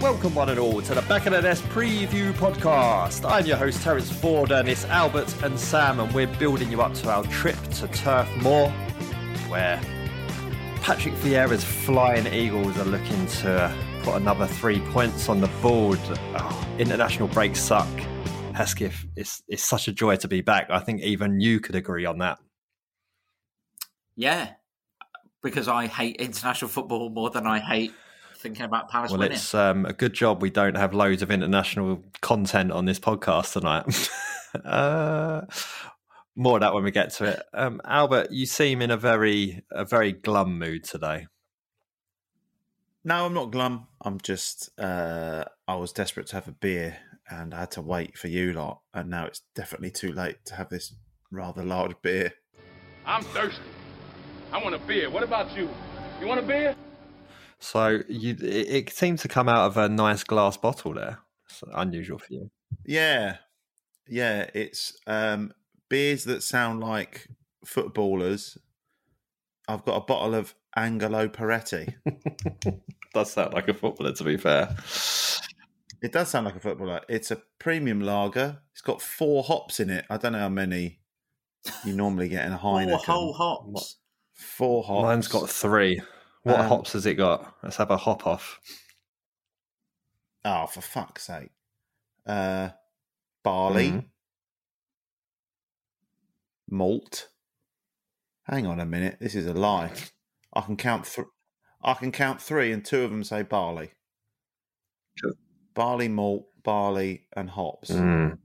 Welcome, one and all, to the Back of the Nest preview podcast. I'm your host, Terence Ford, and it's Albert and Sam, and we're building you up to our trip to Turf Moor, where Patrick Vieira's flying Eagles are looking to put another three points on the board. Oh, international breaks suck. Hesketh, it's, it's such a joy to be back. I think even you could agree on that. Yeah, because I hate international football more than I hate thinking about Palace Well, winning. it's um, a good job we don't have loads of international content on this podcast tonight. uh, more of that when we get to it. Um, Albert, you seem in a very a very glum mood today. No, I'm not glum. I'm just uh I was desperate to have a beer and I had to wait for you lot and now it's definitely too late to have this rather large beer. I'm thirsty. I want a beer. What about you? You want a beer? So you it, it seemed to come out of a nice glass bottle there. It's unusual for you. Yeah. Yeah, it's um beers that sound like footballers. I've got a bottle of Angelo Poretti. Does sound like a footballer, to be fair. It does sound like a footballer. It's a premium lager. It's got four hops in it. I don't know how many you normally get in a Heineken. Four whole hops. Four hops. Mine's got three. What Um, hops has it got? Let's have a hop off. Oh, for fuck's sake. Uh, barley, Mhm. malt. Hang on a minute. This is a lie. I can count th- I can count three, and two of them say barley. Sure. Barley, malt, barley, and hops. Mm.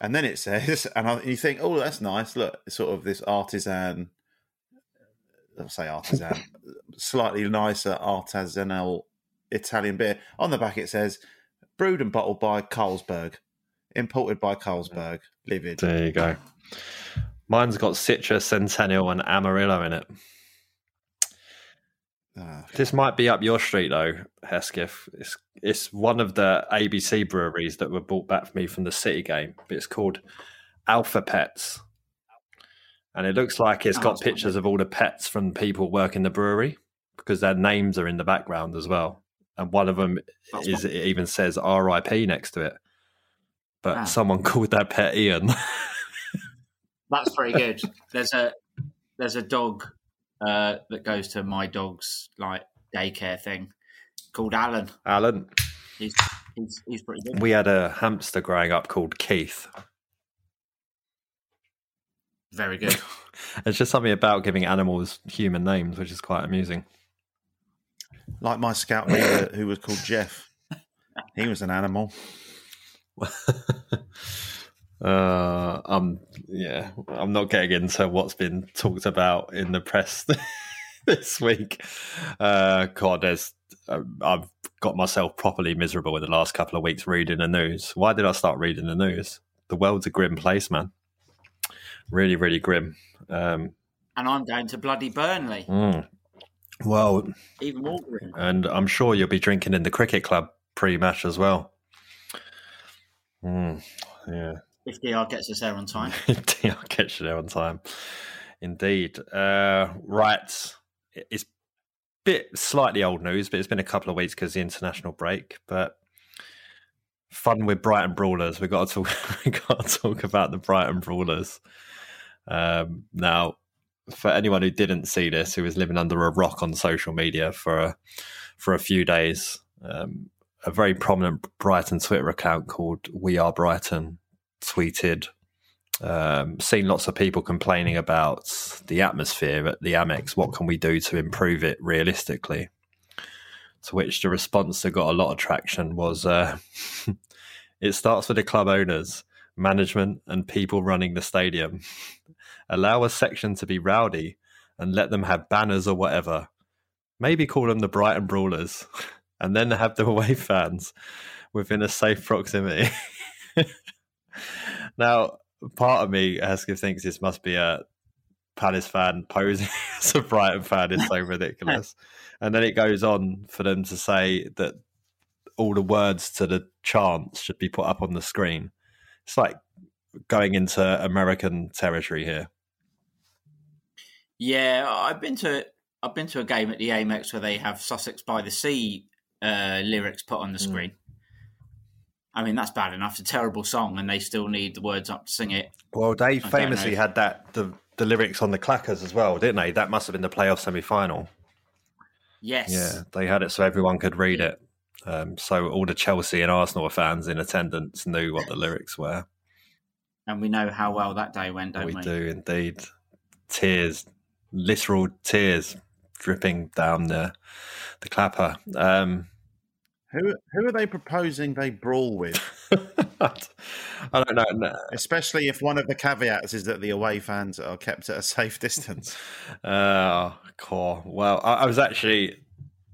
And then it says, and, I, and you think, oh, that's nice. Look, sort of this artisan. I'll say artisan, slightly nicer artisanal Italian beer. On the back, it says, brewed and bottled by Carlsberg, imported by Carlsberg, livid. There you go. Mine's got Citra, Centennial, and Amarillo in it. Ah, This might be up your street though, Hesketh. It's it's one of the ABC breweries that were brought back for me from the City game. But it's called Alpha Pets, and it looks like it's Oh, got pictures of all the pets from people working the brewery because their names are in the background as well. And one of them That's is not- it even says R.I.P. next to it. But Ah. someone called their pet Ian. That's pretty good. There's a there's a dog uh, that goes to my dog's like daycare thing called Alan. Alan, He's he's, he's pretty good. we had a hamster growing up called Keith. Very good. It's just something about giving animals human names, which is quite amusing. like my scout leader who was called Jeff. He was an animal. Uh, um, yeah, I'm not getting into what's been talked about in the press this week. Uh, God, there's uh, I've got myself properly miserable in the last couple of weeks reading the news. Why did I start reading the news? The world's a grim place, man. Really, really grim. Um, and I'm going to bloody Burnley. mm. Well, Even more grim. and I'm sure you'll be drinking in the cricket club pre-match as well. Mm, yeah, If DR gets us there on time. I'll catch you there on time. Indeed. Uh, right. it's a bit slightly old news, but it's been a couple of weeks because the international break. But fun with Brighton Brawlers. We've got to talk. we got to talk about the Brighton Brawlers. Um, now, for anyone who didn't see this, who was living under a rock on social media for a, for a few days, um, a very prominent Brighton Twitter account called We Are Brighton tweeted, um, seen lots of people complaining about the atmosphere at the Amex. What can we do to improve it realistically? To which the response that got a lot of traction was uh, it starts with the club owners, management, and people running the stadium. Allow a section to be rowdy and let them have banners or whatever. Maybe call them the Brighton Brawlers and then have the away fans within a safe proximity. now, part of me, Heska, thinks this must be a Palace fan posing as a Brighton fan is so ridiculous. and then it goes on for them to say that all the words to the chants should be put up on the screen. It's like going into American territory here. Yeah, I've been to I've been to a game at the Amex where they have Sussex by the Sea uh, lyrics put on the Hmm. screen. I mean, that's bad enough. It's a terrible song, and they still need the words up to sing it. Well, they don't famously had that the the lyrics on the clackers as well, didn't they? That must have been the playoff semi final. Yes. Yeah, they had it so everyone could read it. Um, so all the Chelsea and Arsenal fans in attendance knew what the lyrics were. And we know how well that day went, don't we we? do indeed. Tears, literal tears dripping down the the clapper. Um, Who who are they proposing they brawl with? I don't know. no. Especially if one of the caveats is that the away fans are kept at a safe distance. Uh, cool. Well, I, I was actually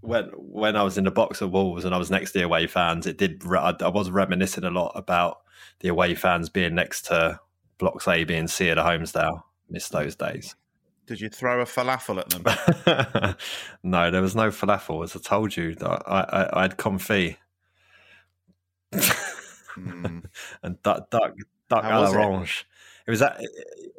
when when I was in the box of Wolves and I was next to the away fans. It did. I, I was reminiscing a lot about the away fans being next to blocks A, B, and C at a Holmesdale. Miss those days. Did you throw a falafel at them? no, there was no falafel. As I told you, I I, I had confit Mm. and duck duck duck How à was it? It was that.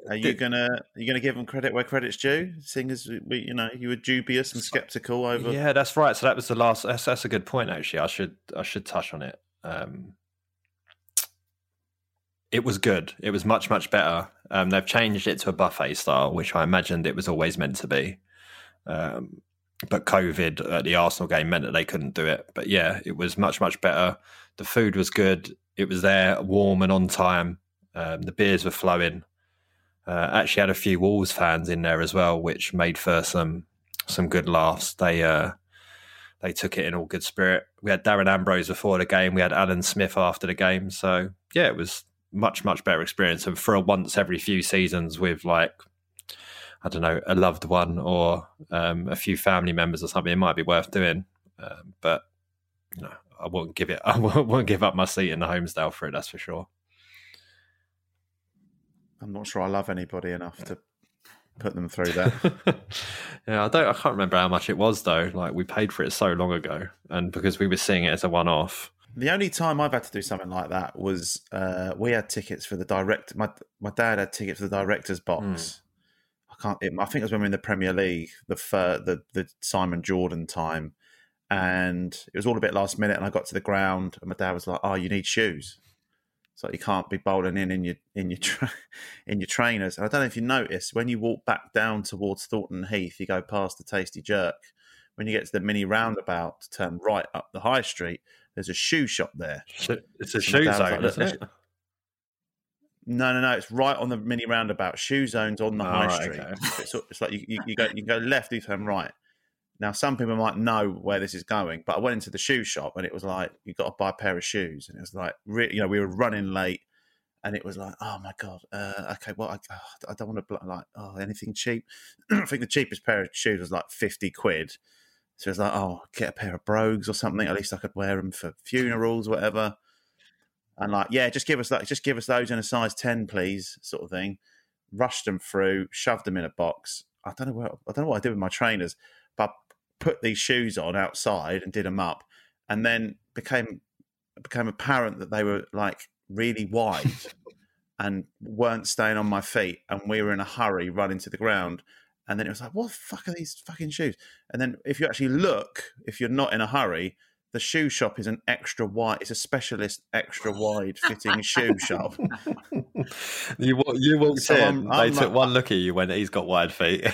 Are you gonna are you gonna give them credit where credit's due? Seeing as we, you know, you were dubious and skeptical over. Yeah, that's right. So that was the last. That's, that's a good point. Actually, I should I should touch on it. Um, it was good. It was much much better. Um, they've changed it to a buffet style, which I imagined it was always meant to be. Um, but COVID at the Arsenal game meant that they couldn't do it. But yeah, it was much much better. The food was good. It was there, warm and on time. Um, the beers were flowing. Uh, actually, had a few Wolves fans in there as well, which made for some some good laughs. They uh, they took it in all good spirit. We had Darren Ambrose before the game. We had Alan Smith after the game. So yeah, it was much much better experience. And for a once every few seasons with like I don't know a loved one or um, a few family members or something, it might be worth doing. Um, but no, I won't give it. I won't, won't give up my seat in the Holmesdale for it. That's for sure. I'm not sure I love anybody enough to put them through that. yeah, I don't. I can't remember how much it was though. Like we paid for it so long ago, and because we were seeing it as a one-off. The only time I've had to do something like that was uh, we had tickets for the direct. My my dad had tickets for the director's box. I can't. It, I think it was when we were in the Premier League, the fir- the the Simon Jordan time, and it was all a bit last minute. And I got to the ground, and my dad was like, "Oh, you need shoes." So you can't be bowling in in your in your tra- in your trainers. And I don't know if you noticed when you walk back down towards Thornton Heath, you go past the Tasty Jerk. When you get to the mini roundabout, to turn right up the high street. There's a shoe shop there. It's a shoe zone, like, isn't it? No, no, no. It's right on the mini roundabout. Shoe zones on the Oh, high right, street. okay. It's, it's like you, you, you go you go left, you turn right. Now, some people might know where this is going, but I went into the shoe shop and it was like you got to buy a pair of shoes, and it was like you know, we were running late, and it was like, oh my god, uh, okay, well, I, oh, I don't want to like, oh, anything cheap. I think the cheapest pair of shoes was like fifty quid. So it's was like, oh, get a pair of brogues or something. At least I could wear them for funerals, whatever. And like, yeah, just give us that. Just give us those in a size ten, please, sort of thing. Rushed them through, shoved them in a box. I don't know what I don't know what I did with my trainers, but I put these shoes on outside and did them up, and then became became apparent that they were like really wide and weren't staying on my feet, and we were in a hurry running to the ground. And then it was like, what the fuck are these fucking shoes? And then if you actually look, if you're not in a hurry, the shoe shop is an extra wide. It's a specialist extra wide fitting shoe shop. You you walked So in. I'm- they I'm took like- one look at you when he's got wide feet.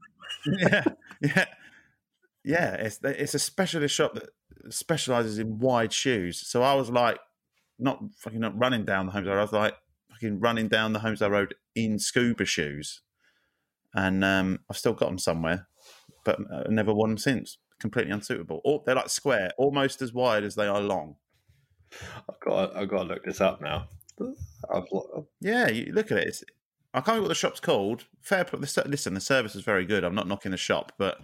yeah, yeah, yeah. It's it's a specialist shop that specializes in wide shoes. So I was like, not fucking not running down the Holmesdale Road. I was like fucking running down the Holmesdale Road in scuba shoes, and um, I've still got them somewhere, but uh, never worn them since. Completely unsuitable. Or they're like square, almost as wide as they are long. I've got I've got to look this up now. I've, Yeah, you look at it. It's, I can't remember what the shop's called. Fair, the, listen, the service is very good. I'm not knocking the shop, but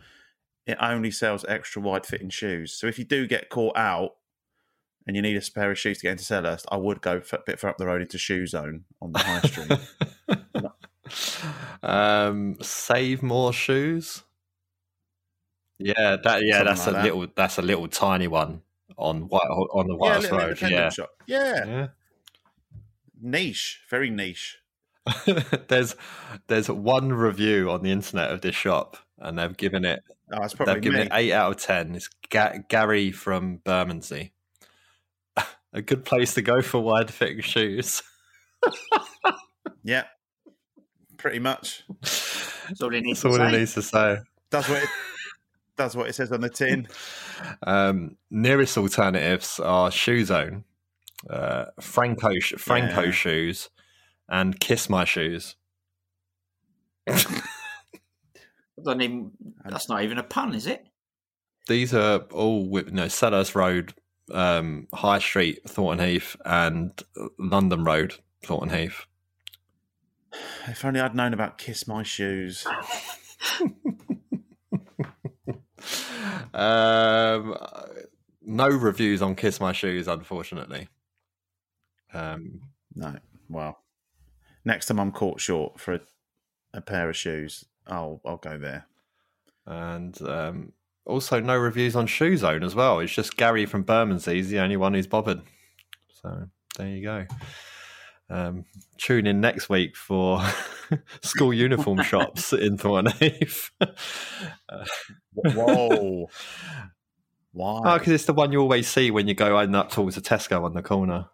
it only sells extra wide fitting shoes. So if you do get caught out and you need a pair of shoes to get into Selhurst, I would go a bit further up the road into Shoe Zone on the high street. um, save more shoes. Yeah, that yeah, Something that's like a that. little that's a little tiny one on White on the yeah, White little Road. Yeah, shop. Yeah. yeah. niche, very niche. there's there's one review on the internet of this shop, and they've given it Oh, it's probably they've given me. it eight out of ten. It's Ga- Gary from Bermondsey. a good place to go for wide fitting shoes. Yeah, pretty much. That's all he needs That's to all it say. needs to say. That's what it, that's what it says on the tin. Um, nearest alternatives are Shoe Zone, uh, Franco Franco Yeah. shoes, and Kiss My Shoes. Doesn't even, that's not even a pun, is it? These are all with no Sellers Road, um, High Street, Thornton Heath, and London Road, Thornton Heath. If only I'd known about Kiss My Shoes. Um, no reviews on Kiss My Shoes, unfortunately. Um, No. Well, next time I'm caught short for a, a pair of shoes, I'll I'll go there. and um, also no reviews on Shoe Zone as well. It's just Gary from Bermondsey. The only one who's bothered. So there you go. Um, tune in next week for school uniform shops in Thornton Heath. Whoa. Why? Oh, because it's the one you always see when you go in up towards the Tesco on the corner.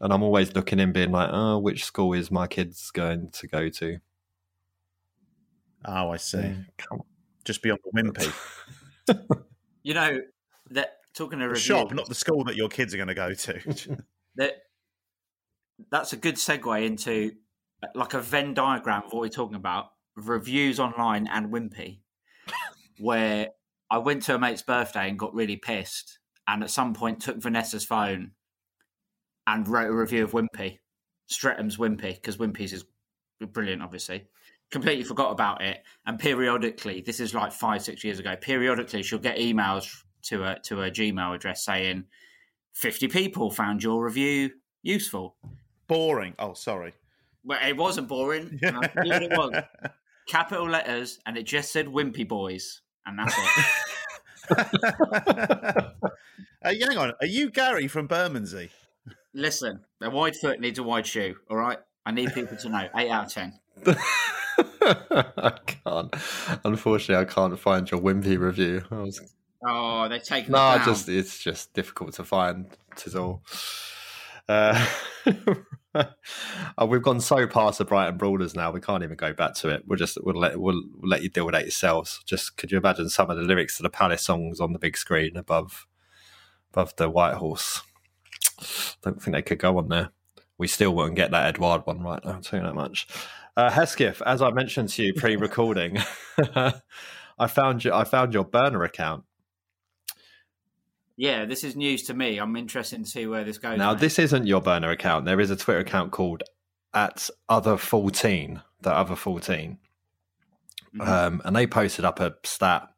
And I'm always looking in, being like, "Oh, which school is my kids going to go to?" Oh, I see. Come on. Just beyond the Wimpy. You know, that talking to The shop, not the school that your kids are going to go to. that that's a good segue into like a Venn diagram of what we're talking about reviews online and Wimpy, where I went to a mate's birthday and got really pissed, and at some point took Vanessa's phone and wrote a review of Wimpy, Streatham's Wimpy, because Wimpy's is brilliant, obviously. Completely forgot about it, and periodically, this is like five, six years ago. Periodically, she'll get emails to a to a Gmail address saying, 50 people found your review useful. Boring. Oh, sorry. Well, it wasn't boring. and I knew what it was. Capital letters, and it just said Wimpy Boys. And that's it. uh, hang on. Are you Gary from Bermondsey? Listen, a wide foot needs a wide shoe, all right? I need people to know. 8 out of 10. I can't. Unfortunately, I can't find your Wimpy review. I was Oh, they've taken No, it down. just it's just difficult to find. Tis all. Uh, oh, we've gone so past the Brighton Brawlers now. We can't even go back to it. We'll just we'll let we'll, we'll let you deal with that yourselves. Just could you imagine some of the lyrics to the Palace songs on the big screen above above the White Horse? Don't think they could go on there. We still won't get that Edward one right. I'll tell you that much. Uh, Hesketh, as I mentioned to you pre-recording, I found you. I found your burner account. Yeah, this is news to me. I'm interested to see where this goes. Now, mate. this isn't your burner account. There is a Twitter account called at other fourteen, the other 14 Mhm. um, and they posted up a stat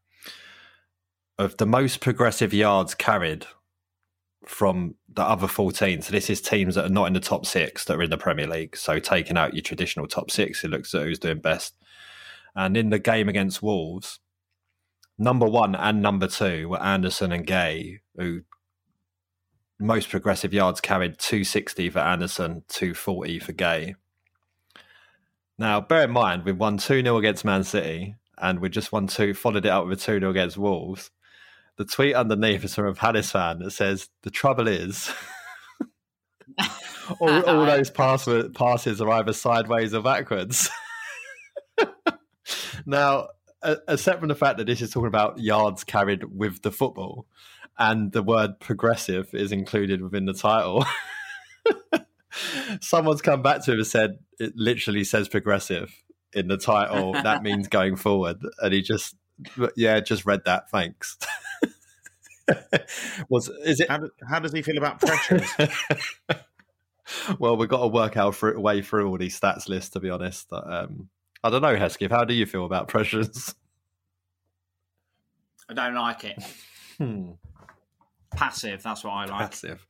of the most progressive yards carried from the other fourteen. So this is teams that are not in the top six that are in the Premier League. So taking out your traditional top six, it looks at who's doing best. And in the game against Wolves, number one and number two were Andersen and Guéhi, who most progressive yards carried 260 for Andersen, 240 for Guéhi. Now, bear in mind, we won 2 0 against Man City and we just won two, followed it up with a 2 0 against Wolves. The tweet underneath is from a Palace fan that says, The trouble is, all, all those pass, passes are either sideways or backwards. now, except from the fact that this is talking about yards carried with the football, and the word progressive is included within the title. Someone's come back to him and said it literally says progressive in the title. that means going forward, and he just, yeah, just read that. Thanks. Was is it? How, how does he feel about pressures? well, we've got to work our way through all these stats lists. To be honest, um, I don't know, Hesketh. How do you feel about pressures? I don't like it. Hmm. Passive. That's what I like. Passive.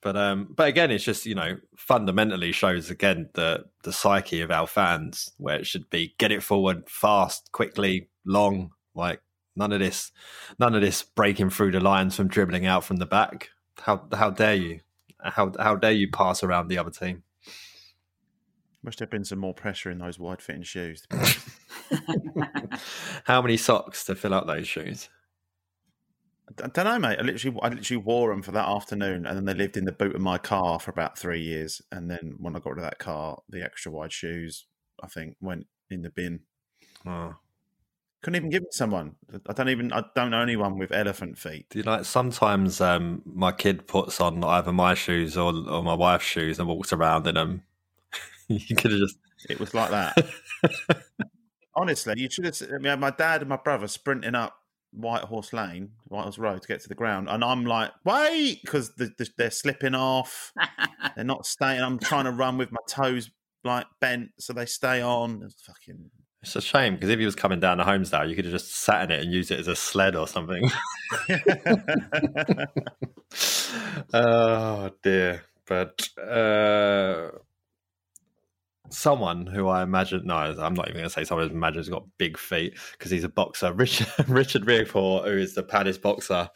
But um, but again, it's just you know fundamentally shows again the the psyche of our fans where it should be get it forward fast, quickly, long. Like none of this, none of this breaking through the lines from dribbling out from the back. How how dare you? How how dare you pass around the other team? Wish there'd been some more pressure in those wide fitting shoes. how many socks to fill up those shoes? I don't know, mate. I literally, I literally wore them for that afternoon, and then they lived in the boot of my car for about three years. And then when I got rid of that car, the extra wide shoes, I think, went in the bin. Oh. Couldn't even give it to someone. I don't even. I don't know anyone with elephant feet. Do you like sometimes um, my kid puts on either my shoes or, or my wife's shoes and walks around in them. you could have just. It was like that. Honestly, you should have. I mean, my dad and my brother sprinting up White Horse Lane, White Horse Road to get to the ground, and I'm like, wait, because the, the, they're slipping off, they're not staying. I'm trying to run with my toes like bent, so they stay on. It's fucking. It's a shame because if he was coming down to Holmesdale, you could have just sat in it and used it as a sled or something. oh dear, but uh, someone who I imagine no, I'm not even going to say someone who imagines has got big feet because he's a boxer. Richard Richard Riakporhe, who is the Palace boxer,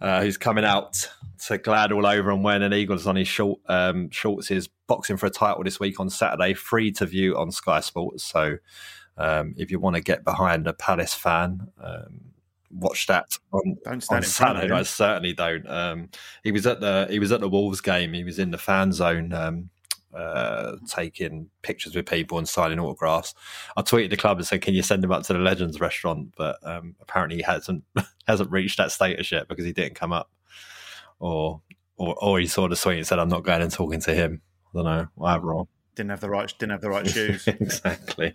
uh, who's coming out to glad all over and wearing an Eagles on his short um, shorts, is boxing for a title this week on Saturday, free to view on Sky Sports. So um, if you want to get behind a Palace fan. Um, watch that on, on Saturday. I certainly don't. Um, he was at the he was at the Wolves game. He was in the fan zone um, uh, taking pictures with people and signing autographs. I tweeted the club and said, "Can you send him up to the Legends restaurant?" But um, apparently, he hasn't hasn't reached that status yet because he didn't come up, or or, or he saw the tweet and said, "I'm not going and talking to him." I don't know, whatever. Didn't have the right didn't have the right shoes. exactly.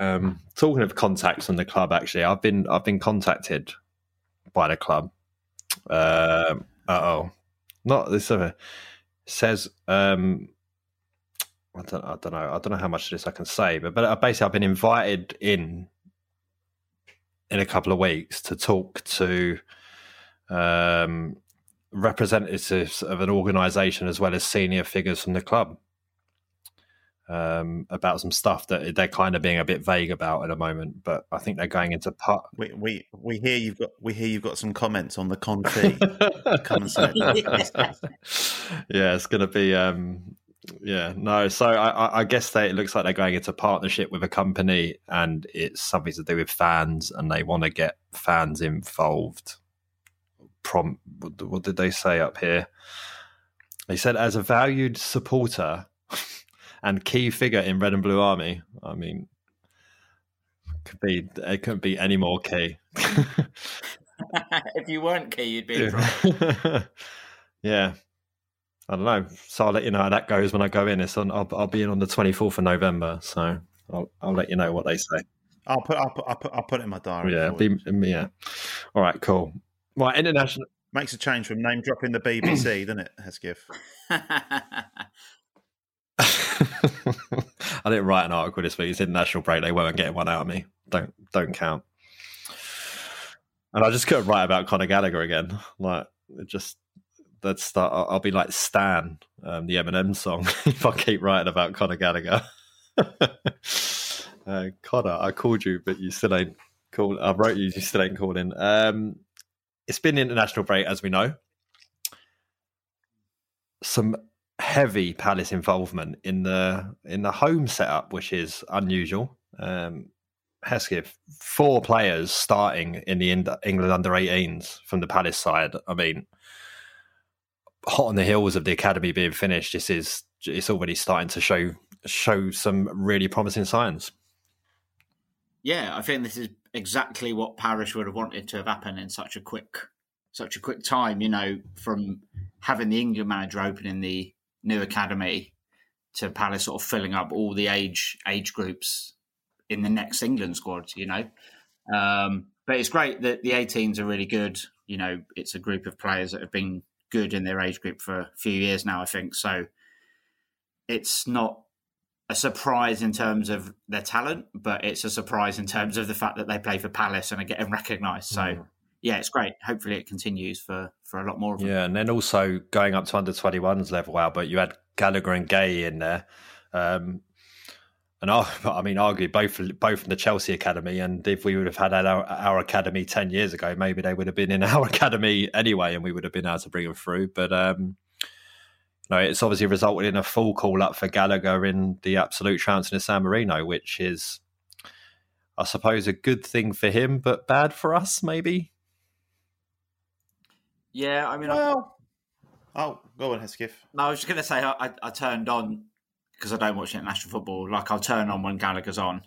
Um, talking of contacts from the club, actually, I've been I've been contacted by the club. Uh oh, not this. Uh, says um, I don't, I don't know. I don't know how much of this I can say, but but uh, basically, I've been invited in in a couple of weeks to talk to um, representatives of an organisation as well as senior figures from the club um, about some stuff that they're kind of being a bit vague about at the moment. But I think they're going into part. We we, we hear you've got we hear you've got some comments on the con fee. Come and say yeah, it's going to be. Um, yeah, no. So I, I guess they, it looks like they're going into partnership with a company, and it's something to do with fans, and they want to get fans involved. Prom, what did they say up here? They said, as a valued supporter and key figure in Red and Blue Army. I mean, could be it couldn't be any more key. if you weren't key, you'd be in yeah, I don't know. So I'll let you know how that goes when I go in. It's on. I'll, I'll be in on the twenty fourth of November. So I'll, I'll let you know what they say. I'll put. I'll put. I'll put, I'll put it in my diary. Yeah. Be, yeah. All right. Cool. Right. International makes a change from name dropping the BBC, doesn't it, Hesketh? I didn't write an article this week. It's international break. They weren't getting one out of me. Don't don't count. And I just couldn't write about Conor Gallagher again. Like it just let's start. I'll, be like Stan, um, the Eminem song, if I keep writing about Conor Gallagher. uh, Conor, I called you, but you still ain't called. I wrote you, you still ain't called in. Um, it's been international break, as we know. Some heavy Palace involvement in the in the home setup, which is unusual. Um, Hesketh, four players starting in the England under 18s from the Palace side. I mean, hot on the heels of the academy being finished, this is it's already starting to show show some really promising signs. Yeah, I think this is exactly what Parish would have wanted to have happened in such a quick such a quick time. You know, from having the England manager opening the new academy to Palace sort of filling up all the age age groups in the next England squad. You know, um, but it's great that the 18s are really good. You know, it's a group of players that have been good in their age group for a few years now. I think so. It's not a surprise in terms of their talent, but it's a surprise in terms of the fact that they play for Palace and are getting recognised. So. Mm. Yeah, it's great. Hopefully, it continues for, for a lot more of them. Yeah, and then also going up to under 21s level, Albert, you had Gallagher and Guéhi in there. Um, and I, I mean, arguably both both from the Chelsea academy, and if we would have had our, our academy ten years ago, maybe they would have been in our academy anyway, and we would have been able to bring them through. But um, no, it's obviously resulted in a full call up for Gallagher in the absolute trouncing of San Marino, which is, I suppose, a good thing for him, but bad for us, maybe. Yeah, I mean, well, I... oh, go on, Hesketh. No, I was just going to say I, I turned on because I don't watch international football. Like I'll turn on when Gallagher's on,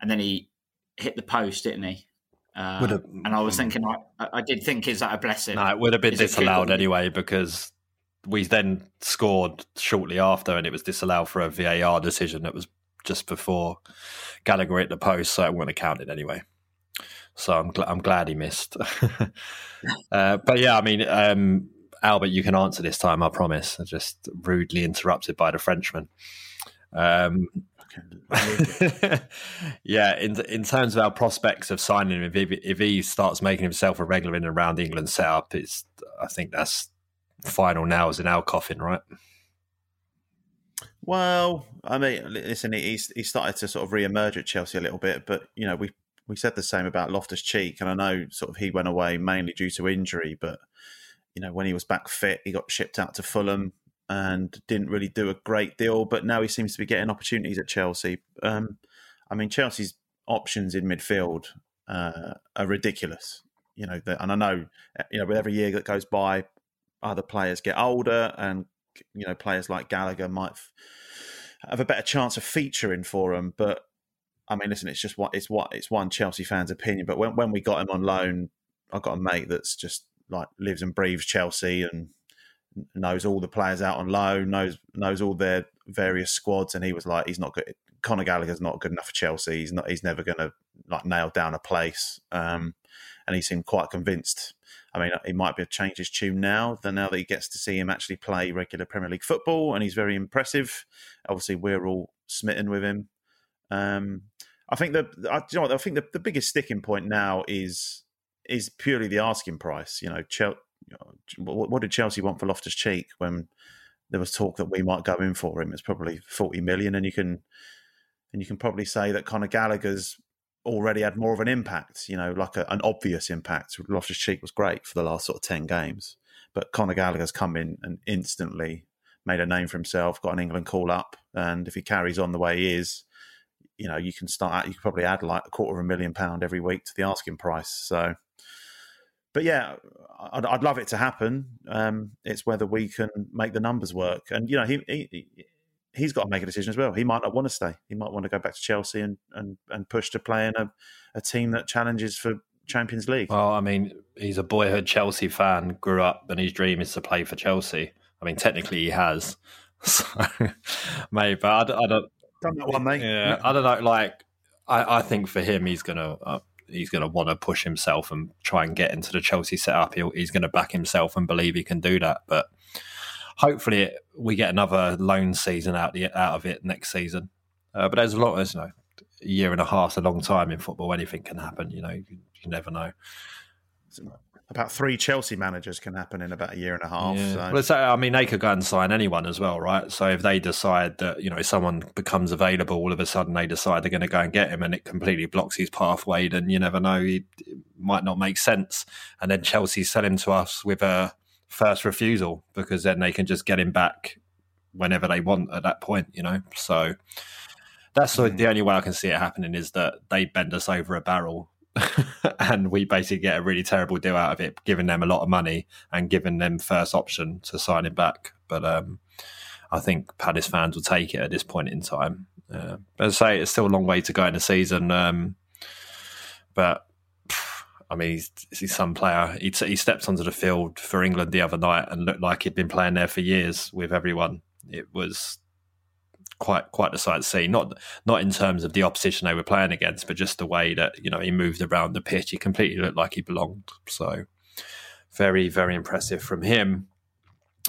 and then he hit the post, didn't he? Uh, and I was thinking, I, I, did think, is that a blessing? No, it would have been is disallowed anyway because we then scored shortly after, and it was disallowed for a VAR decision that was just before Gallagher hit the post, so it wouldn't have counted anyway. So I'm gl- I'm glad he missed. uh, but yeah, I mean, um, Albert, you can answer this time, I promise. I just rudely interrupted by the Frenchman. Um, yeah, in in terms of our prospects of signing him, if he, if he starts making himself a regular in and around England setup, it's I think that's final nails in our coffin, right? Well, I mean, listen, he's he started to sort of re-emerge at Chelsea a little bit, but you know, we we said the same about Loftus Cheek, and I know sort of he went away mainly due to injury, but you know, when he was back fit, he got shipped out to Fulham and didn't really do a great deal. But now he seems to be getting opportunities at Chelsea. Um, I mean, Chelsea's options in midfield uh, are ridiculous. You know, and I know, you know, with every year that goes by, other players get older, and you know, players like Gallagher might have a better chance of featuring for them. But I mean, listen, it's just what it's what it's one Chelsea fan's opinion. But when when we got him on loan, I got a mate that's just like lives and breathes Chelsea and knows all the players out on loan, knows knows all their various squads, and he was like, he's not good. Conor Gallagher's not good enough for Chelsea. He's not. He's never going to like nail down a place. Um, and he seemed quite convinced. I mean, he might be a change his tune now. Then now that he gets to see him actually play regular Premier League football, and he's very impressive. Obviously, we're all smitten with him. Um, I think the I, you know I think the, the biggest sticking point now is is purely the asking price. You know, Chelsea, what did Chelsea want for Loftus Cheek when there was talk that we might go in for him? It's probably forty million, and you can and you can probably say that Conor Gallagher's already had more of an impact. You know, like a, an obvious impact. Loftus Cheek was great for the last sort of ten games, but Conor Gallagher's come in and instantly made a name for himself, got an England call up, and if he carries on the way he is, you know, you can start. You could probably add like a quarter of a million pound every week to the asking price. So but yeah, I'd, I'd, love it to happen. Um, it's whether we can make the numbers work, and you know, he, he he's got to make a decision as well. He might not want to stay. He might want to go back to Chelsea and and, and push to play in a, a team that challenges for Champions League. Well, I mean, he's a boyhood Chelsea fan, grew up, and his dream is to play for Chelsea. I mean, technically, he has. So, maybe, but I, I don't. Done that one, mate. Yeah, I don't know. Like, I, I think for him, he's gonna. Uh, he's going to want to push himself and try and get into the Chelsea setup. He'll, he's going to back himself and believe he can do that. But hopefully, it, we get another loan season out the, out of it next season. Uh, but there's a lot, there's you know, a year and a half, a long time in football. Anything can happen. You know, you, you never know about three Chelsea managers can happen in about a year and a half. Yeah. So. Well, so, I mean, they could go and sign anyone as well, right? So if they decide that you know someone becomes available, all of a sudden they decide they're going to go and get him, and it completely blocks his pathway, then you never know. It, might not make sense, and then Chelsea sell him to us with a first refusal because then they can just get him back whenever they want at that point, you know. So That's the, hmm. the only way I can see it happening is that they bend us over a barrel and we basically get a really terrible deal out of it, giving them a lot of money and giving them first option to sign him back. But um, I think Palace fans will take it at this point in time. Uh, but as I say, it's still a long way to go in the season. Um, but I mean, he's, he's some player. He, he stepped onto the field for England the other night and looked like he'd been playing there for years with everyone. It was quite quite the sight to see. Not not in terms of the opposition they were playing against, but just the way that you know he moved around the pitch. He completely looked like he belonged. So very very impressive from him.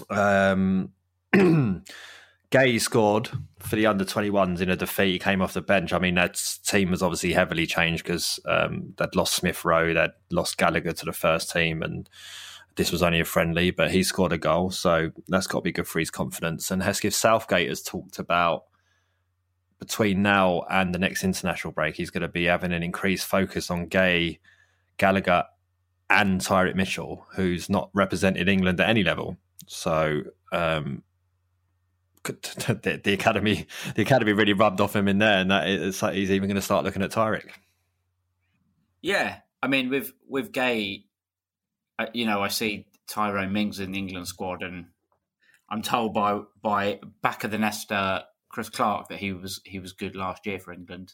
Um, Guéhi scored for the under 21s in a defeat. He came off the bench. I mean, that team was obviously heavily changed because um, they'd lost Smith Rowe, they'd lost Gallagher to the first team, and this was only a friendly, but he scored a goal. So that's got to be good for his confidence. And Hesketh Southgate has talked about between now and the next international break, he's going to be having an increased focus on Guéhi, Gallagher, and Tyrick Mitchell, who's not represented England at any level. So um, the, the, academy, the academy really rubbed off him in there, and that it's like he's even going to start looking at Tyrick. Yeah, I mean, with with Guéhi, uh, you know, I see Tyrone Mings in the England squad, and I'm told by by back of the nester Chris Clark that he was he was good last year for England.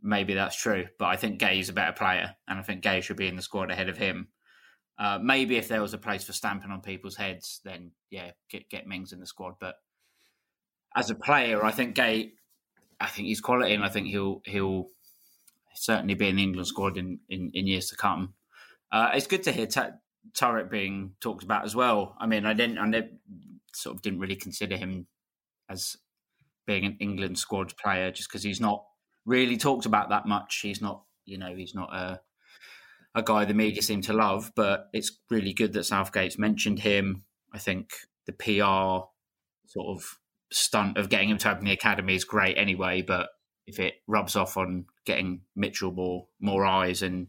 Maybe that's true, but I think Guéhi is a better player, and I think Guéhi should be in the squad ahead of him. Uh, maybe if there was a place for stamping on people's heads, then yeah, get get Mings in the squad. But as a player, I think Guéhi, I think he's quality, and I think he'll he'll certainly be in the England squad in, in, in years to come. Uh, it's good to hear T- being talked about as well. I mean, I didn't, I sort of didn't really consider him as being an England squad player just because he's not really talked about that much. He's not, you know, he's not a a guy the media seem to love. But it's really good that Southgate's mentioned him. I think the PR sort of stunt of getting him to open the academy is great anyway, but if it rubs off on getting Mitchell more more eyes and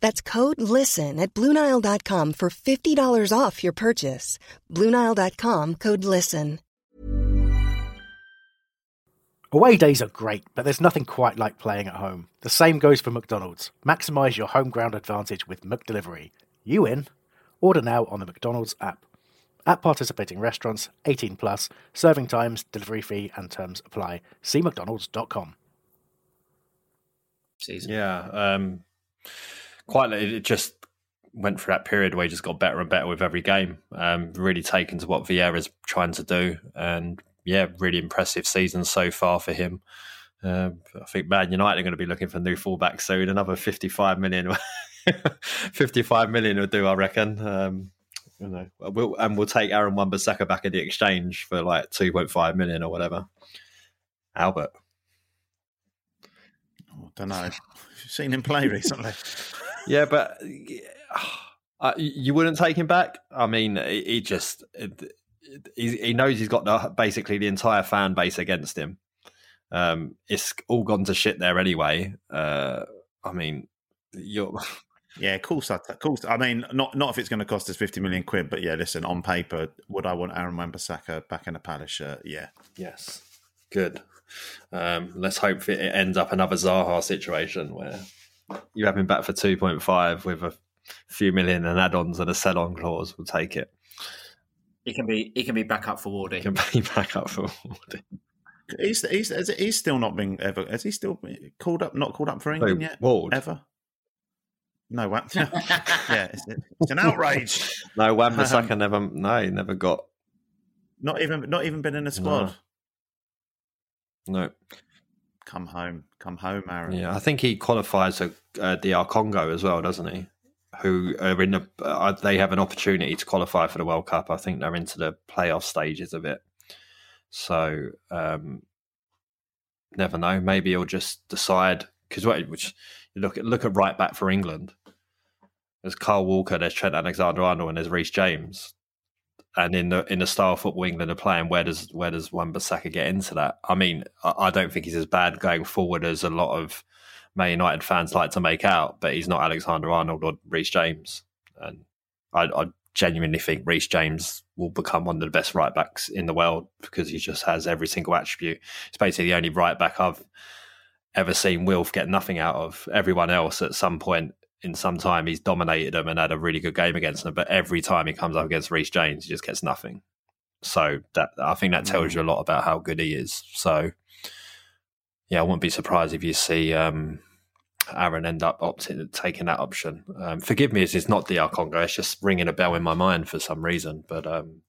That's code LISTEN at Bluenile.com for $50 off your purchase. Bluenile.com code LISTEN. Away days are great, but there's nothing quite like playing at home. The same goes for McDonald's. Maximize your home ground advantage with McDelivery. You in? Order now on the McDonald's app. At participating restaurants, 18 plus, serving times, delivery fee, and terms apply. See McDonald's.com. Season. Yeah, um, quite. It just went through that period where he just got better and better with every game. Um, really taken to what Vieira's trying to do, and yeah, really impressive season so far for him. Um, I think Man United are going to be looking for new fullback soon. Another 55 million, 55 million will do, I reckon. Um, you know, we'll, and we'll take Aaron Wan-Bissaka back in the exchange for like two point five million or whatever. Albert, I don't know. You've seen him play recently. yeah, but uh, you wouldn't take him back. I mean, he, he just he, he, knows he's got the, basically the entire fan base against him. Um, it's all gone to shit there anyway. Uh, I mean, you're Yeah, of course. Of course. I mean, not not if it's going to cost us fifty million quid, but yeah, listen. On paper, would I want Aaron Wan-Bissaka back in a Palace shirt? Yeah. Yes. Good. Um, let's hope it ends up another Zaha situation where you have him back for two point five with a few million and add-ons and a sell-on clause. We'll take it. He can be. He can be back up for Wardy. He can be back up for Wardy. He's, he's, he's still not been ever. Has he still called up? Not called up for England yet? Ward. Ever? No, what? yeah, it's, it's, an outrage. no, Wan Bissaka um, never. No, he never got. Not even, not even been in a squad. No. no. Come home, come home, Aaron. Yeah, I think he qualifies for uh, DR Congo as well, doesn't he? Who are in the? Uh, they have an opportunity to qualify for the World Cup. I think they're into the playoff stages of it. So, um, never know. Maybe he'll just decide because what, which look at look at right back for England. There's Kyle Walker, there's Trent Alexander-Arnold, and there's Reece James. And in the in the style of football England are playing, where does where does Wan-Bissaka get into that? I mean, I, I don't think he's as bad going forward as a lot of Man United fans like to make out, but he's not Alexander Arnold or Reece James. And I, I genuinely think Reece James will become one of the best right backs in the world because he just has every single attribute. It's basically the only right back I've ever seen Wilf get nothing out of. Everyone else at some point in some time he's dominated them and had a really good game against them, but every time he comes up against Reece James, he just gets nothing. So that I think that tells you a lot about how good he is. So yeah, I wouldn't be surprised if you see um, Aaron end up opting taking that option. Um, forgive me, it's not DR Congo. It's just ringing a bell in my mind for some reason. But um,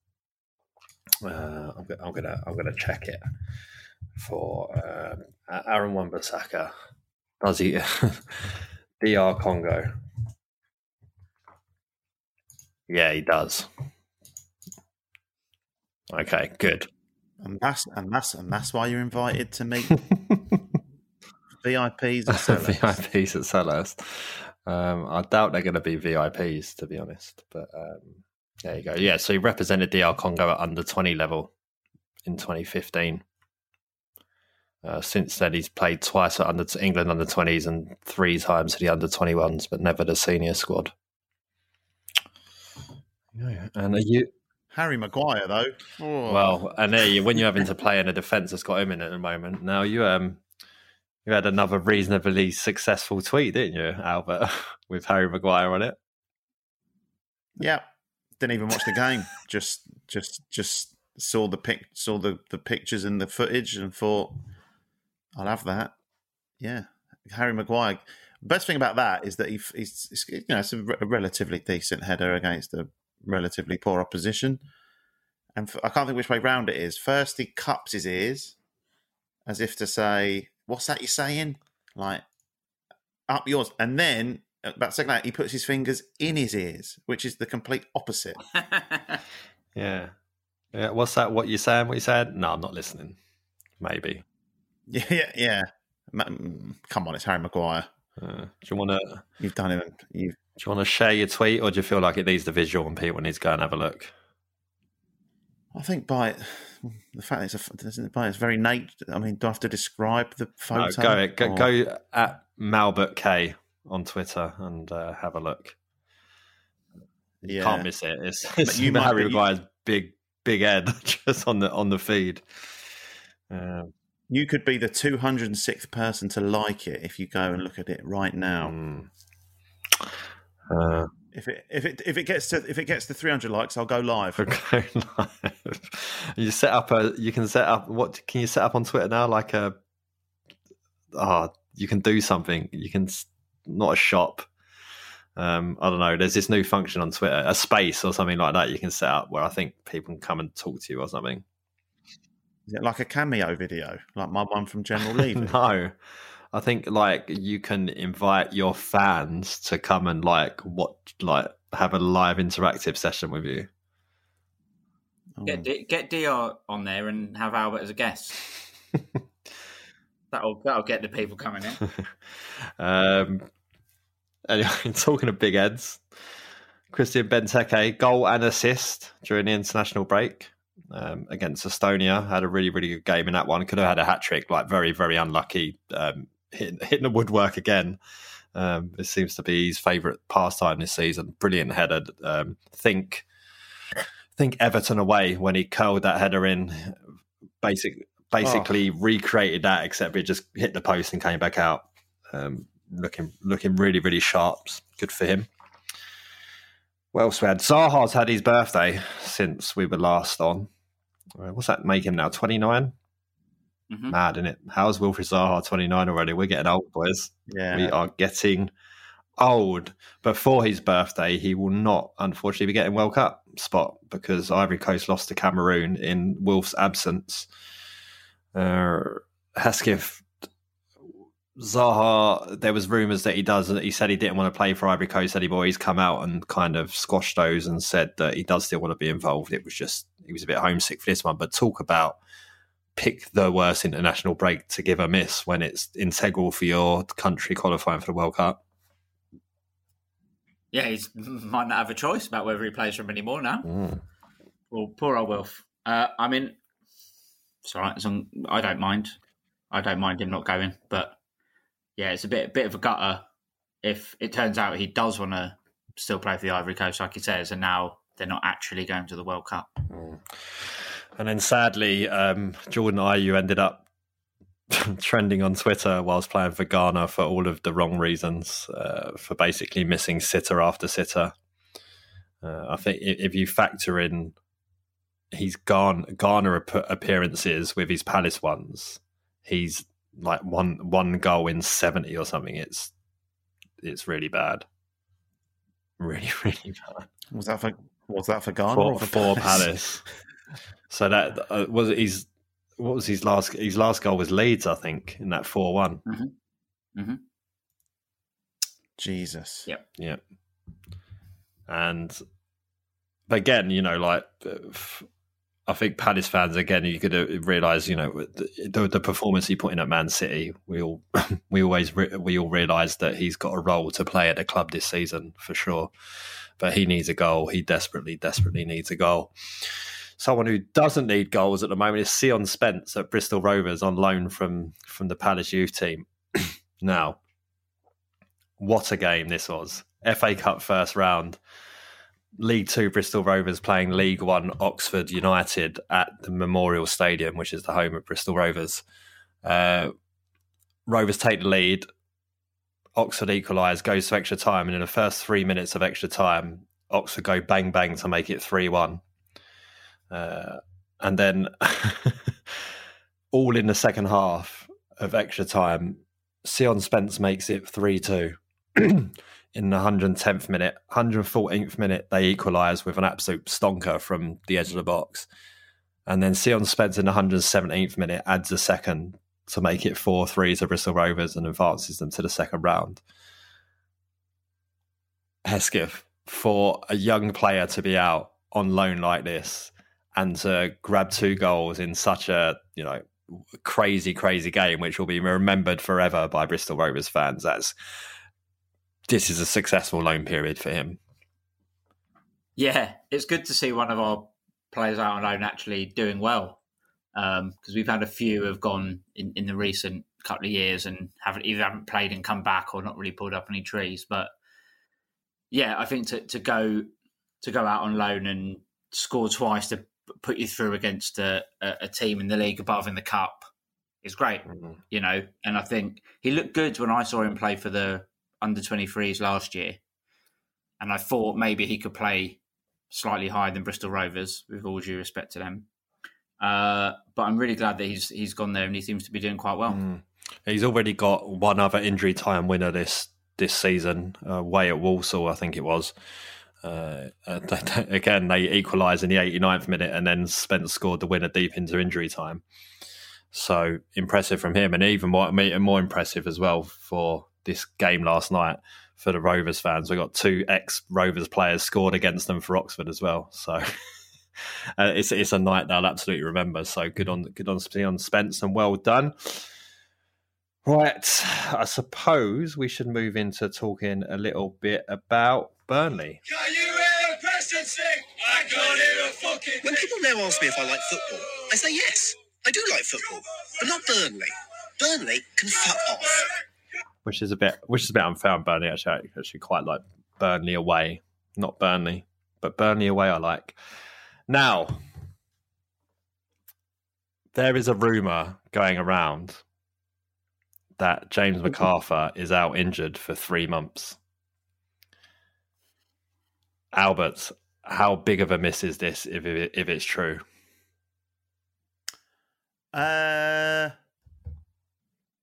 uh, I'm, I'm, gonna I'm gonna check it for uh, Aaron Wan-Bissaka. Does he DR Congo? Yeah, he does. Okay, good. And that's and that's and that's why you're invited to meet VIPs at Selhurst. VIPs at Selhurst. Um, I doubt they're going to be VIPs, to be honest. But um, there you go. Yeah, so he represented DR Congo at under 20 level in 2015. Uh, since then, he's played twice at under England under 20s and three times at the under 21s, but never the senior squad. Yeah, and are you Harry Maguire though? Oh. Well, and there you when you're having to play in a defence that's got him in at the moment. Now you um you had another reasonably successful tweet, didn't you, Albert, with Harry Maguire on it? Yeah, didn't even watch the game. just, just, just saw the pic, saw the the pictures and the footage, and thought, I'll have that. Yeah, Harry Maguire. Best thing about that is that he, he's, you know, it's a, a relatively decent header against a relatively poor opposition. And I can't think which way round it is. First, he cups his ears as if to say, what's that you're saying? Like, up yours. And then uh, about second out, he puts his fingers in his ears, which is the complete opposite. yeah. Yeah. What's that? What you saying? What you said? No, I'm not listening. Maybe. Yeah. Yeah. yeah. Mm, come on, it's Harry Maguire. Uh, do you want to? You've done it. You've. Do you want to share your tweet, or do you feel like it needs the visual and people need to go and have a look? I think by the fact it's a, by its very nature. I mean, do I have to describe the photo? No, go, go, go at Malbert K on Twitter and uh, have a look. You yeah. can't miss it. It's, it's you Harry Maguire's big big head just on the on the feed. Um, you could be the 206th person to like it if you go and look at it right now. Mm. Uh, if it if it if it gets to if it gets to 300 likes, I'll go live. Okay, live. You set up a. You can set up. What can you set up on Twitter now? Like a. Ah, oh, you can do something. You can not a shop. Um, I don't know. There's this new function on Twitter, a space or something like that. You can set up where I think people can come and talk to you or something. Is it like a cameo video, like my one from General Lee? no, I think like you can invite your fans to come and like what like have a live interactive session with you. Get D- get Dr on there and have Albert as a guest. that'll that'll get the people coming in. um. Anyway, talking of big heads, Christian Benteke goal and assist during the international break um, against Estonia. Had a really really good game in that one. Could have had a hat trick. Like very very unlucky um, hitting, hitting the woodwork again. Um, it seems to be his favourite pastime this season. Brilliant header. Um, think, think Everton away when he curled that header in. Basic, basically oh. recreated that, except it just hit the post and came back out. Um, looking, looking really, really sharp. Good for him. Well, else we had? Zaha's had his birthday since we were last on. What's that make him now? Twenty nine. Mm-hmm. Mad, isn't it? How's Wilfried Zaha 29 already? We're getting old, boys. Yeah. We are getting old. Before his birthday, he will not, unfortunately, be getting World Cup spot because Ivory Coast lost to Cameroon in Wolf's absence. Uh, Hesketh Zaha, there was rumours that he does. That he said he didn't want to play for Ivory Coast anymore. He's come out and kind of squashed those and said that he does still want to be involved. It was just he was a bit homesick for this one. But talk about pick the worst international break to give a miss when it's integral for your country qualifying for the World Cup. Yeah, he might not have a choice about whether he plays for him anymore now. Mm. Well, poor old Wilf. Uh, I mean, it's all right. I don't mind. I don't mind him not going, but yeah, it's a bit bit of a gutter if it turns out he does want to still play for the Ivory Coast, like he says, and now they're not actually going to the World Cup. Mm. And then sadly, um, Jordan Ayew ended up trending on Twitter whilst playing for Ghana for all of the wrong reasons, uh, for basically missing sitter after sitter. Uh, I think if you factor in he's Ghana appearances with his Palace ones, he's like one one goal in seventy or something. It's it's really bad, really really bad. Was that for was that for Ghana for, for, for Palace? so that uh, was his. what was his last his last goal was Leeds, I think, in that four one. Mm-hmm. Mm-hmm. Jesus. Yep. Yep. And again, you know, like I think Palace fans again, you could realise, you know, the, the, performance he put in at Man City. We all, we always, we all realise that he's got a role to play at the club this season for sure. But he needs a goal. He desperately, desperately needs a goal. Someone who doesn't need goals at the moment is Sion Spence at Bristol Rovers on loan from from the Palace youth team. now, what a game this was! FA Cup first round League Two Bristol Rovers playing League One Oxford United at the Memorial Stadium, which is the home of Bristol Rovers. Uh, Rovers take the lead. Oxford equalise, goes to extra time, and in the first three minutes of extra time, Oxford go bang bang to make it 3 1. Uh, and then, all in the second half of extra time, Sion Spence makes it 3 2. in the 110th minute. 114th minute, they equalise with an absolute stonker from the edge of the box. And then Sion Spence in the 117th minute adds a second to make it 4 3 to Bristol Rovers and advances them to the second round. Hesketh, for a young player to be out on loan like this and to grab two goals in such a, you know, crazy, crazy game, which will be remembered forever by Bristol Rovers fans. That's this is a successful loan period for him. Yeah, it's good to see one of our players out on loan actually doing well because um, we've had a few have gone in, in the recent couple of years and haven't either haven't played and come back or not really pulled up any trees. But yeah, I think to, to go to go out on loan and score twice to put you through against a, a, team in the league above in the cup is great. Mm-hmm. You know, and I think he looked good when I saw him play for the under 23s last year. And I thought maybe he could play slightly higher than Bristol Rovers, with all due respect to them. Uh, but I'm really glad that he's he's gone there and he seems to be doing quite well. Mm. He's already got one other injury time winner this this season, uh, way at Walsall, I think it was. Uh, again, they equalised in the 89th minute, and then Spence scored the winner deep into injury time. So impressive from him, and even more more impressive as well for this game last night for the Rovers fans. We got two ex Rovers players scored against them for Oxford as well. So uh, it's it's a night they'll absolutely remember. So good on good on on Spence and well done. Right, I suppose we should move into talking a little bit about Burnley. When people now ask me if I like football, I say yes, I do like football, but not Burnley. Burnley can fuck off which is a bit which is a bit unfair on Burnley. Actually, I actually quite like Burnley away, not Burnley, but Burnley away. I like. Now, there is a rumor going around that James McArthur is out injured for three months. Albert, how big of a miss is this if it, if it's true? Uh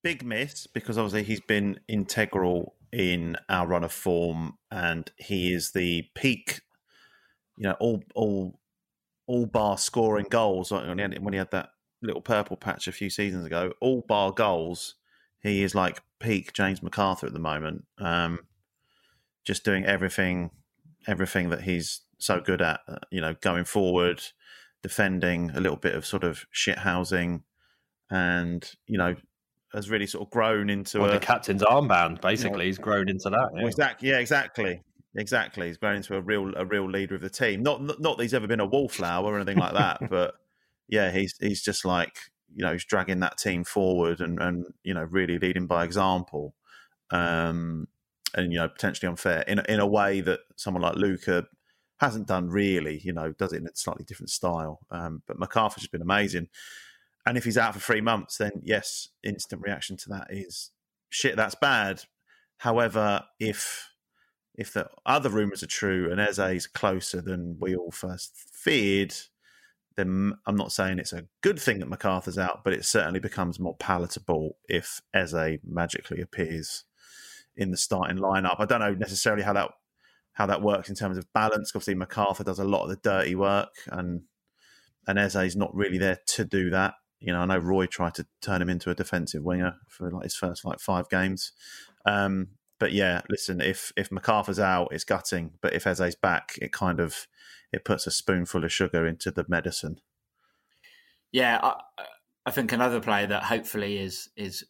big miss because obviously he's been integral in our run of form, and he is the peak. You know, all all all bar scoring goals when he had that little purple patch a few seasons ago. All bar goals, he is like peak James McArthur at the moment. Um, just doing everything, everything that he's so good at. Uh, you know, going forward, defending, a little bit of sort of shit housing and you know has really sort of grown into well, a the captain's armband. Basically, he's grown into that. Yeah. Exactly. Yeah, exactly. Exactly. He's grown into a real a real leader of the team. Not not, that he's ever been a wallflower or anything like that, but yeah, he's he's just like you know he's dragging that team forward and and you know really leading by example. Um, and you know potentially unfair in a, in a way that someone like Luca hasn't done really. You know, does it in a slightly different style. Um, but McArthur's just been amazing. And if he's out for three months, then yes, instant reaction to that is shit. That's bad. However, if if the other rumours are true and Eze is closer than we all first feared, then I'm not saying it's a good thing that McArthur's out, but it certainly becomes more palatable if Eze magically appears in the starting lineup. I don't know necessarily how that how that works in terms of balance. Obviously, McArthur does a lot of the dirty work, and and is not really there to do that. You know, I know Roy tried to turn him into a defensive winger for like his first like five games. Um, but yeah, listen, if if McArthur's out, it's gutting. But if Eze's back, it kind of it puts a spoonful of sugar into the medicine. Yeah, I, I think another player that hopefully is is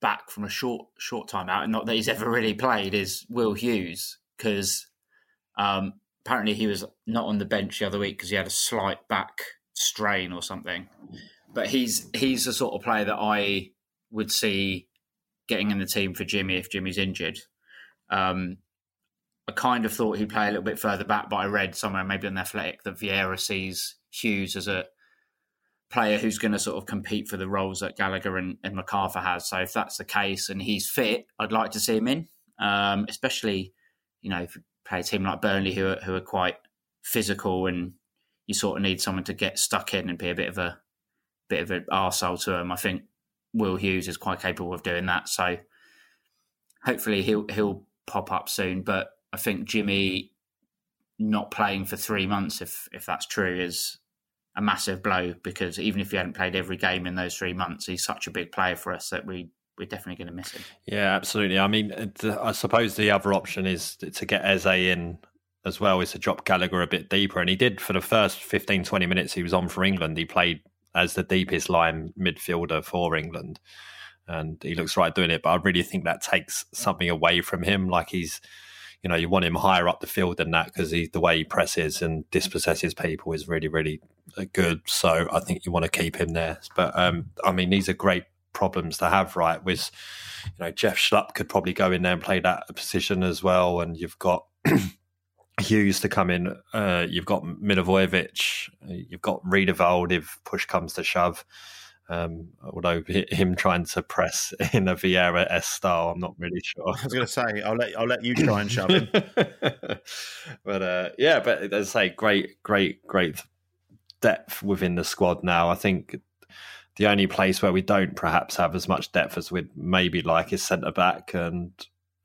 back from a short short time out, and not that he's ever really played, is Will Hughes because um, apparently he was not on the bench the other week because he had a slight back strain or something. But he's he's the sort of player that I would see getting in the team for Jimmy if Jimmy's injured. Um, I kind of thought he'd play a little bit further back, but I read somewhere, maybe on the Athletic, that Vieira sees Hughes as a player who's going to sort of compete for the roles that Gallagher and, and McArthur has. So if that's the case and he's fit, I'd like to see him in, um, especially you know if you play a team like Burnley who are, who are quite physical and you sort of need someone to get stuck in and be a bit of a bit of an arsehole to them. I think Will Hughes is quite capable of doing that. So hopefully he'll he'll pop up soon. But I think Jimmy not playing for three months, if if that's true, is a massive blow because even if he hadn't played every game in those three months, he's such a big player for us that we we're definitely going to miss him. Yeah, absolutely. I mean, I suppose the other option is to get Eze in as well, is to drop Gallagher a bit deeper. And he did for the first 15, 20 minutes he was on for England. He played as the deepest line midfielder for England. And he looks right doing it. But I really think that takes something away from him. Like he's, you know, you want him higher up the field than that because the way he presses and dispossesses people is really, really uh, good. So I think you want to keep him there. But um, I mean, these are great problems to have, right? With, you know, Jeff Schlupp could probably go in there and play that position as well. And you've got Hughes to come in. Uh, you've got Milivojevic. You've got Riedewald if push comes to shove. Um, although him trying to press in a Vieira S style, I'm not really sure. I was going to say I'll let I'll let you try and shove him. but uh, yeah, but as I say, great, great, great depth within the squad now. I think the only place where we don't perhaps have as much depth as we'd maybe like is centre back, and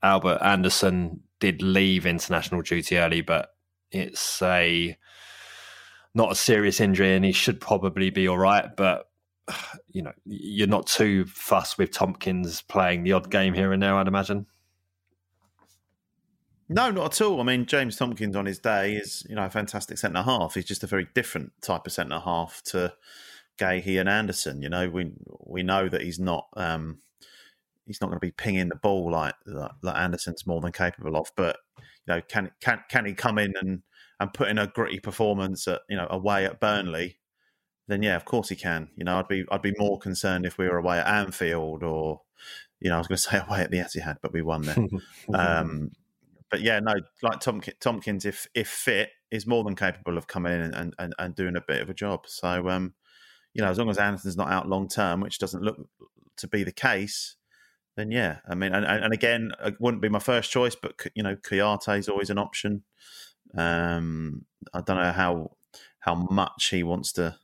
Albert Andersen did leave international duty early, but it's a not a serious injury, and he should probably be all right. But you know, you're not too fussed with Tomkins playing the odd game here and there, I'd imagine. No, not at all. I mean, James Tomkins on his day is, you know, a fantastic centre half. He's just a very different type of centre half to Guéhi and Andersen. You know, we we know that he's not um, he's not going to be pinging the ball like that Andersen's more than capable of. But you know, can can can he come in and and put in a gritty performance at you know away at Burnley? Then yeah, of course he can. You know, I'd be I'd be more concerned if we were away at Anfield or you know I was going to say away at the Etihad, but we won there. um, but yeah, no, like Tomkins, if if fit, is more than capable of coming in and, and, and doing a bit of a job. So um, you know, as long as Andersen's not out long term, which doesn't look to be the case, then yeah, I mean, and, and again, it wouldn't be my first choice, but you know, Kouyaté is always an option. Um, I don't know how how much he wants to,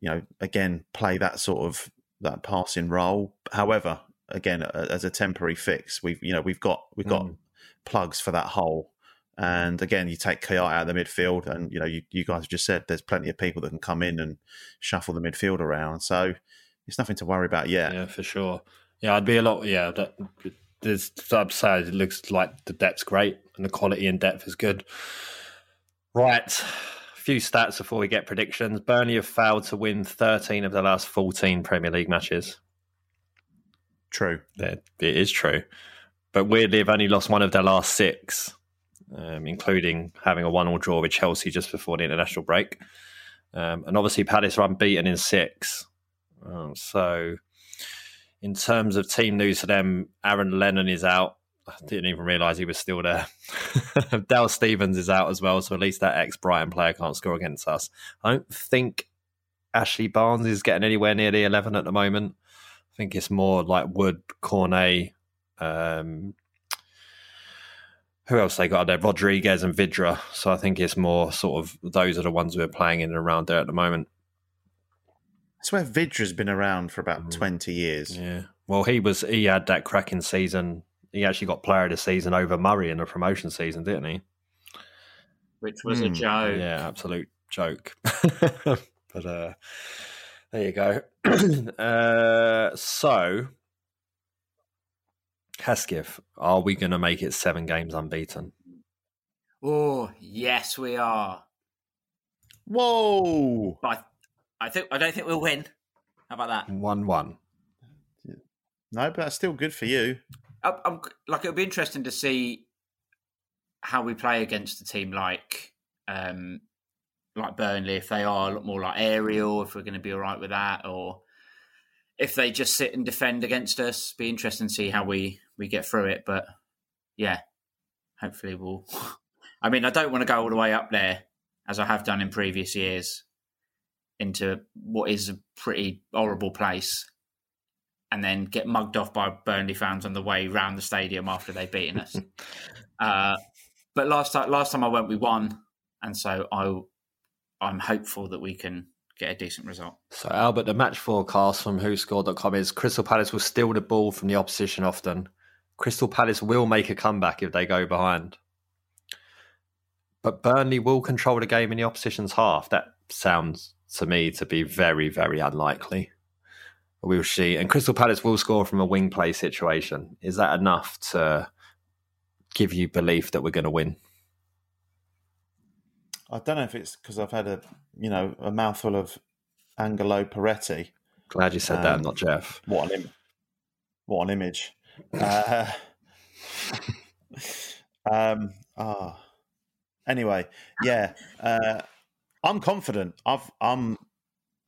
you know, again play that sort of that passing role. However, again, as a temporary fix, we've you know we've got we've got mm. plugs for that hole. And again, you take Kouyaté out of the midfield, and you know you, you guys have just said there's plenty of people that can come in and shuffle the midfield around. So it's nothing to worry about yet. Yeah, for sure. Yeah, I'd be a lot. Yeah, that, there's upside. It looks like the depth's great and the quality and depth is good. Right, a few stats before we get predictions. Burnley have failed to win 13 of the last 14 Premier League matches. True. It is true. But weirdly, they've only lost one of their last six, um, including having a one-all draw with Chelsea just before the international break. Um, and obviously, Palace are unbeaten in six. Um, so, in terms of team news for them, Aaron Lennon is out. I didn't even realise he was still there. Dale Stephens is out as well, so at least that ex Brighton player can't score against us. I don't think Ashley Barnes is getting anywhere near the 11 at the moment. I think it's more like Wood, Cornet, um, who else they got there? Rodriguez and Vydra. So I think it's more sort of those are the ones who are playing in and around there at the moment. I swear Vydra's been around for about 20 years. Yeah. Well, he was he had that cracking season. He actually got player of the season over Murray in the promotion season, didn't he? Which was a Hmm. joke. Yeah, absolute joke. but uh there you go. uh so Hesketh, are we gonna make it seven games unbeaten? Oh, yes, we are. Whoa! But I, I think I don't think we'll win. How about that? One one. No, but that's still good for you. I, I'm like it'll be interesting to see how we play against a team like um like Burnley if they are a lot more like aerial, if we're going to be all right with that, or if they just sit and defend against us. Be interesting to see how we we get through it. But yeah, hopefully we'll. I mean, I don't want to go all the way up there as I have done in previous years into what is a pretty horrible place and then get mugged off by Burnley fans on the way round the stadium after they've beaten us. uh, but last time, last time I went, we won, and so I, I'm hopeful that we can get a decent result. So Albert, the match forecast from WhoScored.com is Crystal Palace will steal the ball from the opposition often. Crystal Palace will make a comeback if they go behind. But Burnley will control the game in the opposition's half. That sounds to me to be very, very unlikely. We'll see. And Crystal Palace will score from a wing play situation. Is that enough to give you belief that we're going to win? I don't know if it's because I've had a you know a mouthful of Angelo Poretti. Glad you said that, Um, not Jeff. What an Im- what an image. uh, um. Ah. Anyway, yeah. Uh, I'm confident. I've. I'm.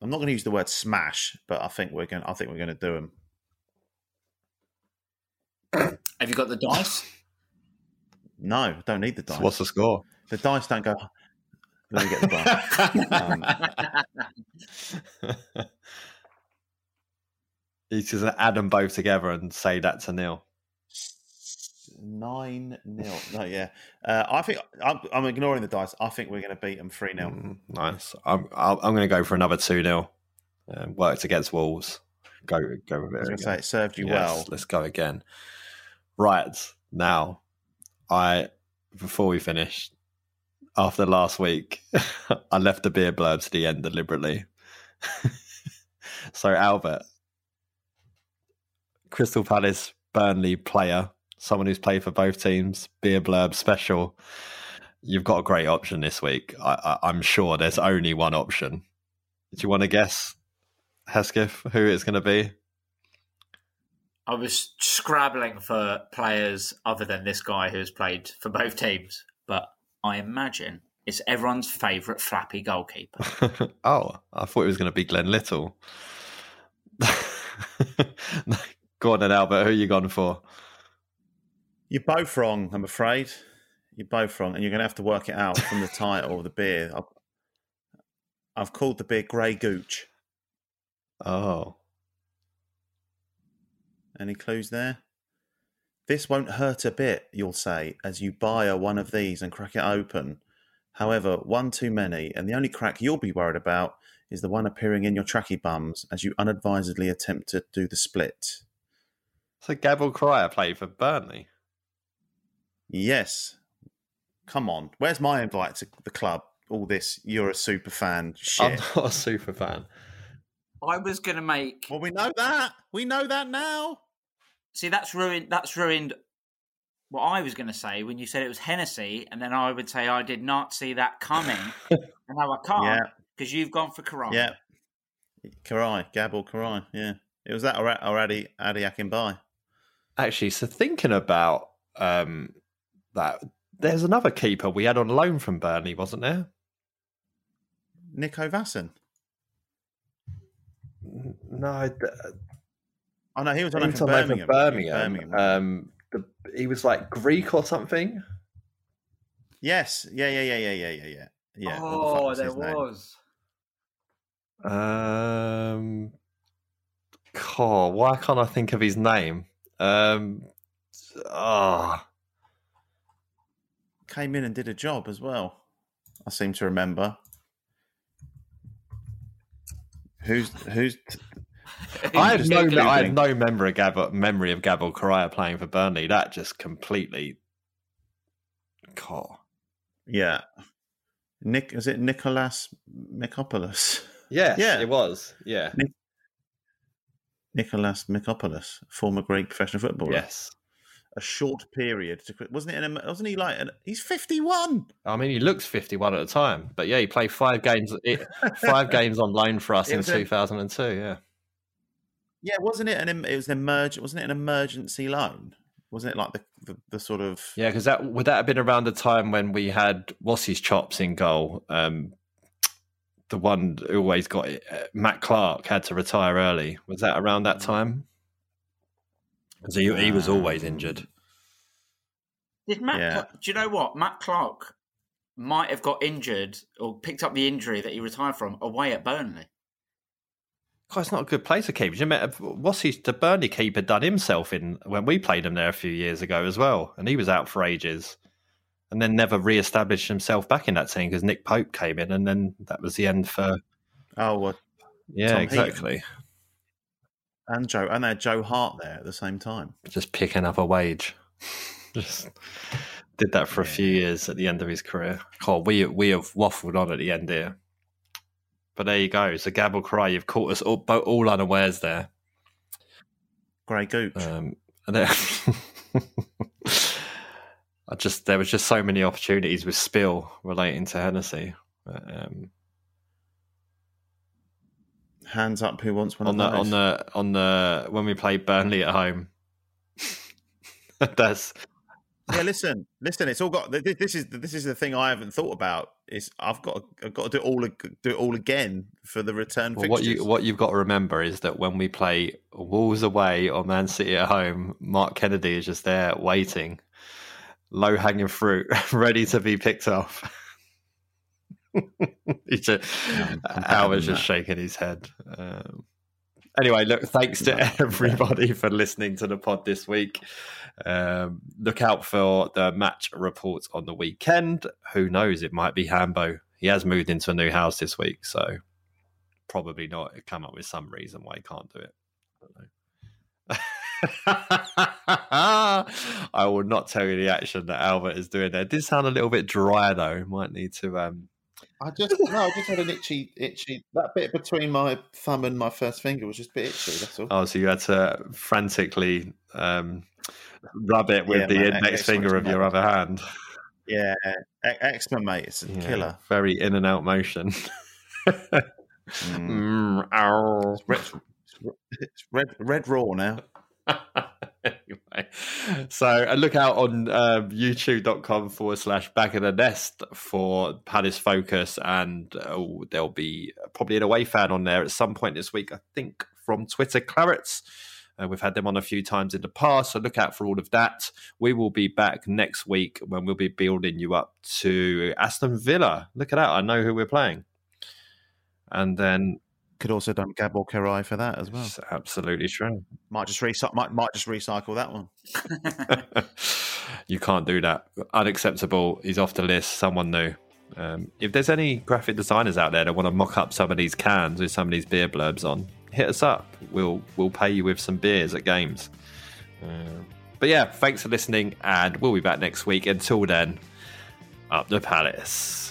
I'm not going to use the word smash, but I think we're going. I think we're going to do them. Have you got the dice? No, don't need the dice. What's the score? The dice don't go. Let me get the dice. um, He's just add them both together and say that to Neil. Nine nil. No, yeah. Uh, I think I'm, I'm ignoring the dice. I think we're going to beat them three 0 Mm, nice. I'm, I'm, going to go for another 2 0. Um, worked against Wolves. Go, go with it. I was going to say it served you Yes, well. Let's go again. Right. Now, I, before we finish, after last week, I left the beer blurb to the end deliberately. so, Albert, Crystal Palace, Burnley player, someone who's played for both teams, beer blurb special. You've got a great option this week. I, I, I'm sure there's only one option. Do you want to guess, Hesketh, who it's going to be? I was scrabbling for players other than this guy who has played for both teams, but I imagine it's everyone's favourite flappy goalkeeper. oh, I thought it was going to be Glen Little. Go on then, Albert. Who are you gone for? You're both wrong, I'm afraid. You're both wrong, and you're going to have to work it out from the title of the beer. I've, I've called the beer Grey Gooch. Oh, Any clues there? This won't hurt a bit, you'll say, as you buy a one of these and crack it open. However, one too many, and the only crack you'll be worried about is the one appearing in your tracky bums as you unadvisedly attempt to do the split. so Gabriel Cryer played for Burnley. Yes. Come on. Where's my invite to the club? All this, you're a super fan I'm not a super fan. I was going to make. Well, we know that. We know that now. See, that's ruined. That's ruined what I was going to say when you said it was Hennessy, and then I would say I did not see that coming, and now I can't Yeah. because you've gone for Kiraly. Yeah. Kiraly, Gabble Kiraly. Yeah. It was that or, or Adi, Ade Akinbiyi. Actually, so thinking about um, that, there's another keeper we had on loan from Burnley, wasn't there? Nico Vaesen. No, Oh, no, he was on he loan was from on Birmingham. Birmingham. Birmingham. Um, the, he was like Greek or something. yes. Yeah, yeah, yeah, yeah, yeah, yeah, yeah. Yeah. what the oh, was there his name? was. Um, oh, why can't I think of his name? Um, ah, Came in and did a job as well. I seem to remember. Who's who's I have no, I have no memory of Gabble, memory of Gabble Correa playing for Burnley. That just completely. God. yeah. Nick is it Nicholas Michopoulos? Yes, Yeah. it was. Yeah. Nicholas Michopoulos, former Greek professional footballer. Yes. A short period to. Wasn't it? In a, wasn't he like? An, he's fifty-one. I mean, he looks 51 at the time, but yeah, he played five games, five games on loan for us It in 2002. Yeah. Yeah, wasn't it? An it was an emerg- Wasn't it an emergency loan? Wasn't it like the the, the sort of Yeah, because that would that have been around the time when we had what's his chops in goal? Um, the one who always got it, uh, Matt Clarke had to retire early. Was that around that time? Because he, he was always injured. Did Matt? Yeah. Cla- do you know what Matt Clarke might have got injured or picked up the injury that he retired from away at Burnley? God, it's not a good place to keep. You met what's his the Burnley keeper done himself in when we played him there a few years ago as well, and he was out for ages, and then never re-established himself back in that team because Nick Pope came in, and then that was the end for oh, well, yeah, Tom Heaton. Exactly. and Joe and they had Joe Hart there at the same time. Just picking up a wage, just did that for a few years at the end of his career. God, we we have waffled on at the end here, but there you go. So Gabble Cry, you've caught us all, all unawares there. Grey Gooch. Um, and then I just there was just so many opportunities with Spill relating to Hennessy. But, um, Hands up, who wants one on the those? on the on the when we play Burnley at home. That's yeah, listen, listen. It's all got. th- This is this is the thing I haven't thought about. Is I've got I've got to do all do it all again for the return well, what you what you've got to remember is that when we play Wolves away or Man City at home, Mark Kennedy is just there waiting, low hanging fruit, ready to be picked off. He's just, better Albert's just that. shaking his head. Um, anyway, look, thanks to everybody for listening to the pod this week. Um, look out for the match reports on the weekend. Who knows? It might be Hambo. He has moved into a new house this week, so probably not. Come up with some reason why he can't do it. I don't know. I will not tell you the action that Albert is doing there. It did sound a little bit dry though. Might need to um, I just no, I just had an itchy, itchy. That bit between my thumb and my first finger was just a bit itchy. That's all. Oh, so you had to frantically um, rub it with Yeah, the index finger of your other hand. Yeah, eczema, mate. It's a Yeah, killer. Very in and out motion. Mm, ow. It's red, it's red, red raw now. anyway, so uh, look out on uh, youtube.com forward slash back of the nest for Palace Focus, and uh, there'll be probably an away fan on there at some point this week, I think, from Twitter Clarets. Uh, we've had them on a few times in the past, so look out for all of that. We will be back next week when we'll be building you up to Aston Villa. Look at that, I know who we're playing. And then Could also done Gabor Kiraly for that as well. it's absolutely true. Might just recycle. Might, might just recycle that one. you can't do that. Unacceptable. He's off the list. Someone new. Um, if there's any graphic designers out there that want to mock up some of these cans with some of these beer blurbs on, hit us up. We'll we'll pay you with some beers at games. Uh, but yeah, thanks for listening, and we'll be back next week. Until then, up the palace.